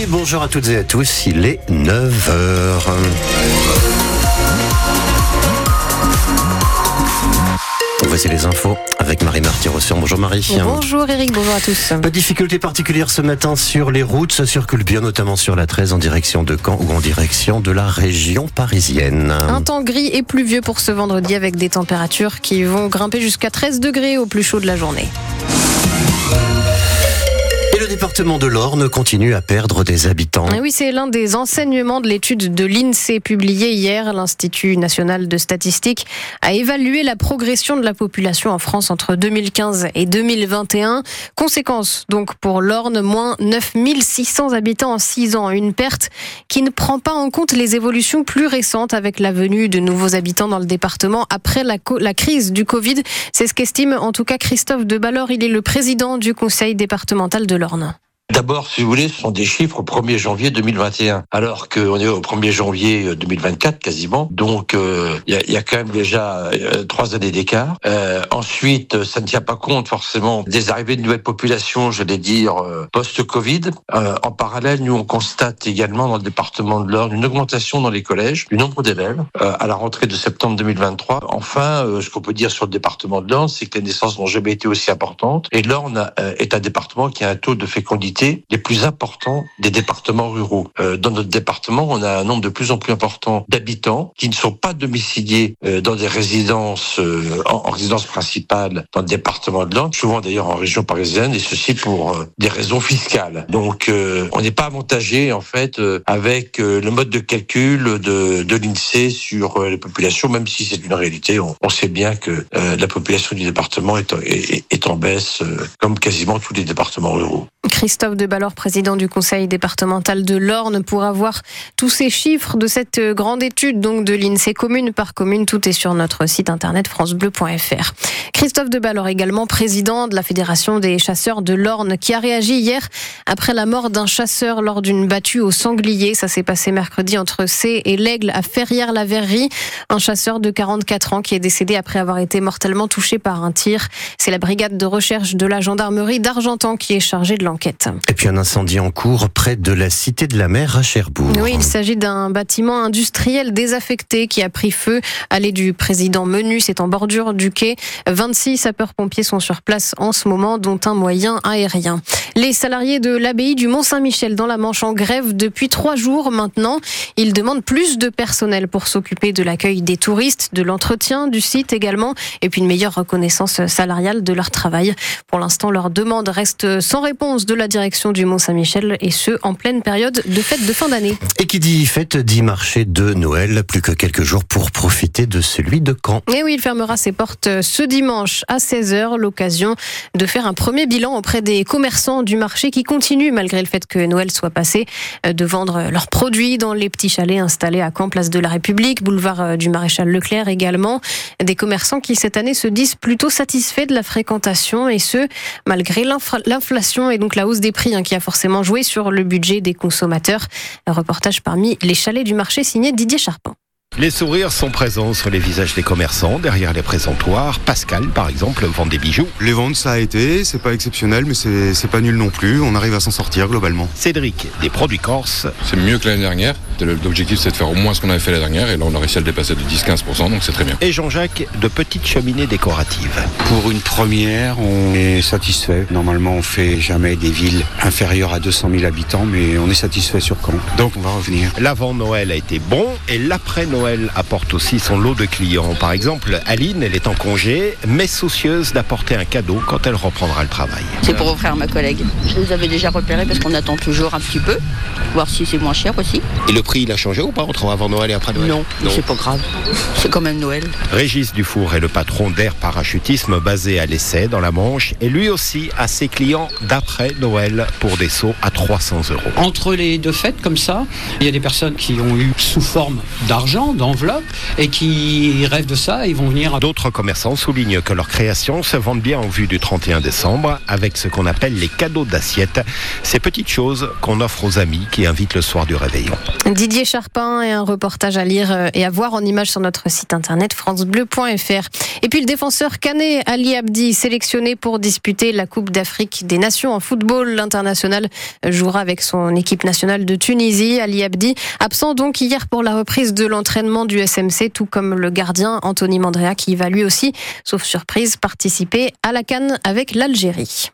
Et bonjour à toutes et à tous, il est 9h. Voici les infos avec Marie-Marty Rossian. Bonjour Marie. Bonjour Eric, bonjour à tous. Pas de difficultés particulières ce matin sur les routes. Ça circule bien, notamment sur la 13 en direction de Caen ou en direction de la région parisienne. Un temps gris et pluvieux pour ce vendredi avec des températures qui vont grimper jusqu'à 13 degrés au plus chaud de la journée département de l'Orne continue à perdre des habitants. oui, c'est l'un des enseignements de l'étude de l'INSEE publiée hier. L'Institut national de statistique a évalué la progression de la population en France entre 2015 et 2021. Conséquence donc pour l'Orne, moins 9600 habitants en 6 ans. Une perte qui ne prend pas en compte les évolutions plus récentes avec la venue de nouveaux habitants dans le département après la, la crise du Covid. C'est ce qu'estime en tout cas Christophe Debalor. Il est le président du conseil départemental de l'Orne. Антона. D'abord, si vous voulez, ce sont des chiffres au 1er janvier 2021, alors qu'on est au 1er janvier 2024 quasiment. Donc, il euh, y, a, y, a, quand même déjà euh, trois années d'écart. Euh, ensuite, ça ne tient pas compte forcément des arrivées de nouvelles populations, je vais dire, post-Covid. en parallèle, nous, on constate également dans le département de l'Orne une augmentation dans les collèges du nombre d'élèves à la rentrée de septembre 2023. Enfin, ce qu'on peut dire sur le département de l'Orne, c'est que les naissances n'ont jamais été aussi importantes. Et l'Orne est un département qui a un taux de fécondité les plus importants des départements ruraux. Euh, dans notre département, on a un nombre de plus en plus important d'habitants qui ne sont pas domiciliés euh, dans des résidences, euh, en, résidence principale dans le département de l'Inde, souvent d'ailleurs en région parisienne, et ceci pour des raisons fiscales. Donc, on n'est pas avantagé en fait avec le mode de calcul de, de l'INSEE sur les populations, même si c'est une réalité. On, on, sait bien que la population du département est, est, est en baisse, comme quasiment tous les départements ruraux. Christophe Debalor, président du conseil départemental de l'Orne, pour avoir tous ces chiffres de cette grande étude donc de l'INSEE commune par commune. Tout est sur notre site internet francebleu.fr. Christophe Debalor également président de la Fédération des chasseurs de l'Orne qui a réagi hier après la mort d'un chasseur lors d'une battue au sanglier. Ça s'est passé mercredi entre C et l'Aigle à Ferrières-la-Verrerie. Un chasseur de 44 ans qui est décédé après avoir été mortellement touché par un tir. C'est la brigade de recherche de la gendarmerie d'Argentan qui est chargée de l'enquête. Et puis un incendie en cours près de la Cité de la Mer à Cherbourg. Oui, il s'agit d'un bâtiment industriel désaffecté qui a pris feu. Allée du président Menu, c'est en bordure du quai. 26 sapeurs-pompiers sont sur place en ce moment, dont un moyen aérien. Les salariés de l'abbaye du Mont-Saint-Michel dans la Manche en grève depuis trois jours maintenant. Ils demandent plus de personnel pour s'occuper de l'accueil des touristes, de l'entretien du site également, et puis une meilleure reconnaissance salariale de leur travail. Pour l'instant, leur demande reste sans réponse de la direction du Mont-Saint-Michel et ce en pleine période de fête de fin d'année. Et qui dit fête dit marché de Noël, plus que quelques jours pour profiter de celui de Caen. Et oui, il fermera ses portes ce dimanche à 16h, l'occasion de faire un premier bilan auprès des commerçants du marché qui continuent, malgré le fait que Noël soit passé, de vendre leurs produits dans les petits chalets installés à Caen, place de la République, boulevard euh, du Maréchal Leclerc également. Des commerçants qui cette année se disent plutôt satisfaits de la fréquentation et ce, malgré l'inflation et donc la hausse des prix hein, qui a forcément joué sur le budget des consommateurs. Un reportage parmi les chalets du marché signé Didier Charpent. Les sourires sont présents sur les visages des commerçants, derrière les présentoirs. Pascal, par exemple, vend des bijoux. Les ventes, ça a été, c'est pas exceptionnel, mais c'est pas nul non plus. On arrive à s'en sortir globalement. Cédric, des produits corses. C'est mieux que l'année dernière. L'objectif, c'est de faire au moins ce qu'on avait fait l'année dernière, et là, on a réussi à le dépasser de 10-15%, donc c'est très bien. Et Jean-Jacques, de petites cheminées décoratives. Pour une première, on est satisfait. Normalement, on fait jamais des villes inférieures à 200 000 habitants, mais on est satisfait sur Caen. Donc, on va revenir. L'avant Noël a été bon, et l'après Noël apporte aussi son lot de clients. Par exemple, Aline, elle est en congé, mais soucieuse d'apporter un cadeau quand elle reprendra le travail. C'est pour offrir à ma collègue. Je les avais déjà repérés parce qu'on attend toujours un petit peu, voir si c'est moins cher aussi. Et le prix, il a changé ou pas entre avant Noël et après Noël Non, c'est pas grave. C'est quand même Noël. Régis Dufour est le patron d'Air Parachutisme basé à l'essai dans la Manche et lui aussi a ses clients d'après Noël pour des sauts à 300 euros. Entre les deux fêtes comme ça, il y a des personnes qui ont eu sous forme d'argent d'enveloppe et qui rêvent de ça, ils vont venir. D'autres commerçants soulignent que leurs créations se vendent bien en vue du 31 décembre avec ce qu'on appelle les cadeaux d'assiette, ces petites choses qu'on offre aux amis qui invitent le soir du réveillon. Didier Charpin et un reportage à lire euh, et à voir en image sur notre site internet francebleu.fr. Et puis le défenseur canet Ali Abdi, sélectionné pour disputer la Coupe d'Afrique des Nations en football. L'international jouera avec son équipe nationale de Tunisie. Ali Abdi, absent donc hier pour la reprise de l'entraînement du SMC, tout comme le gardien Anthony Mandrea qui va lui aussi, sauf surprise, participer à la Cannes avec l'Algérie.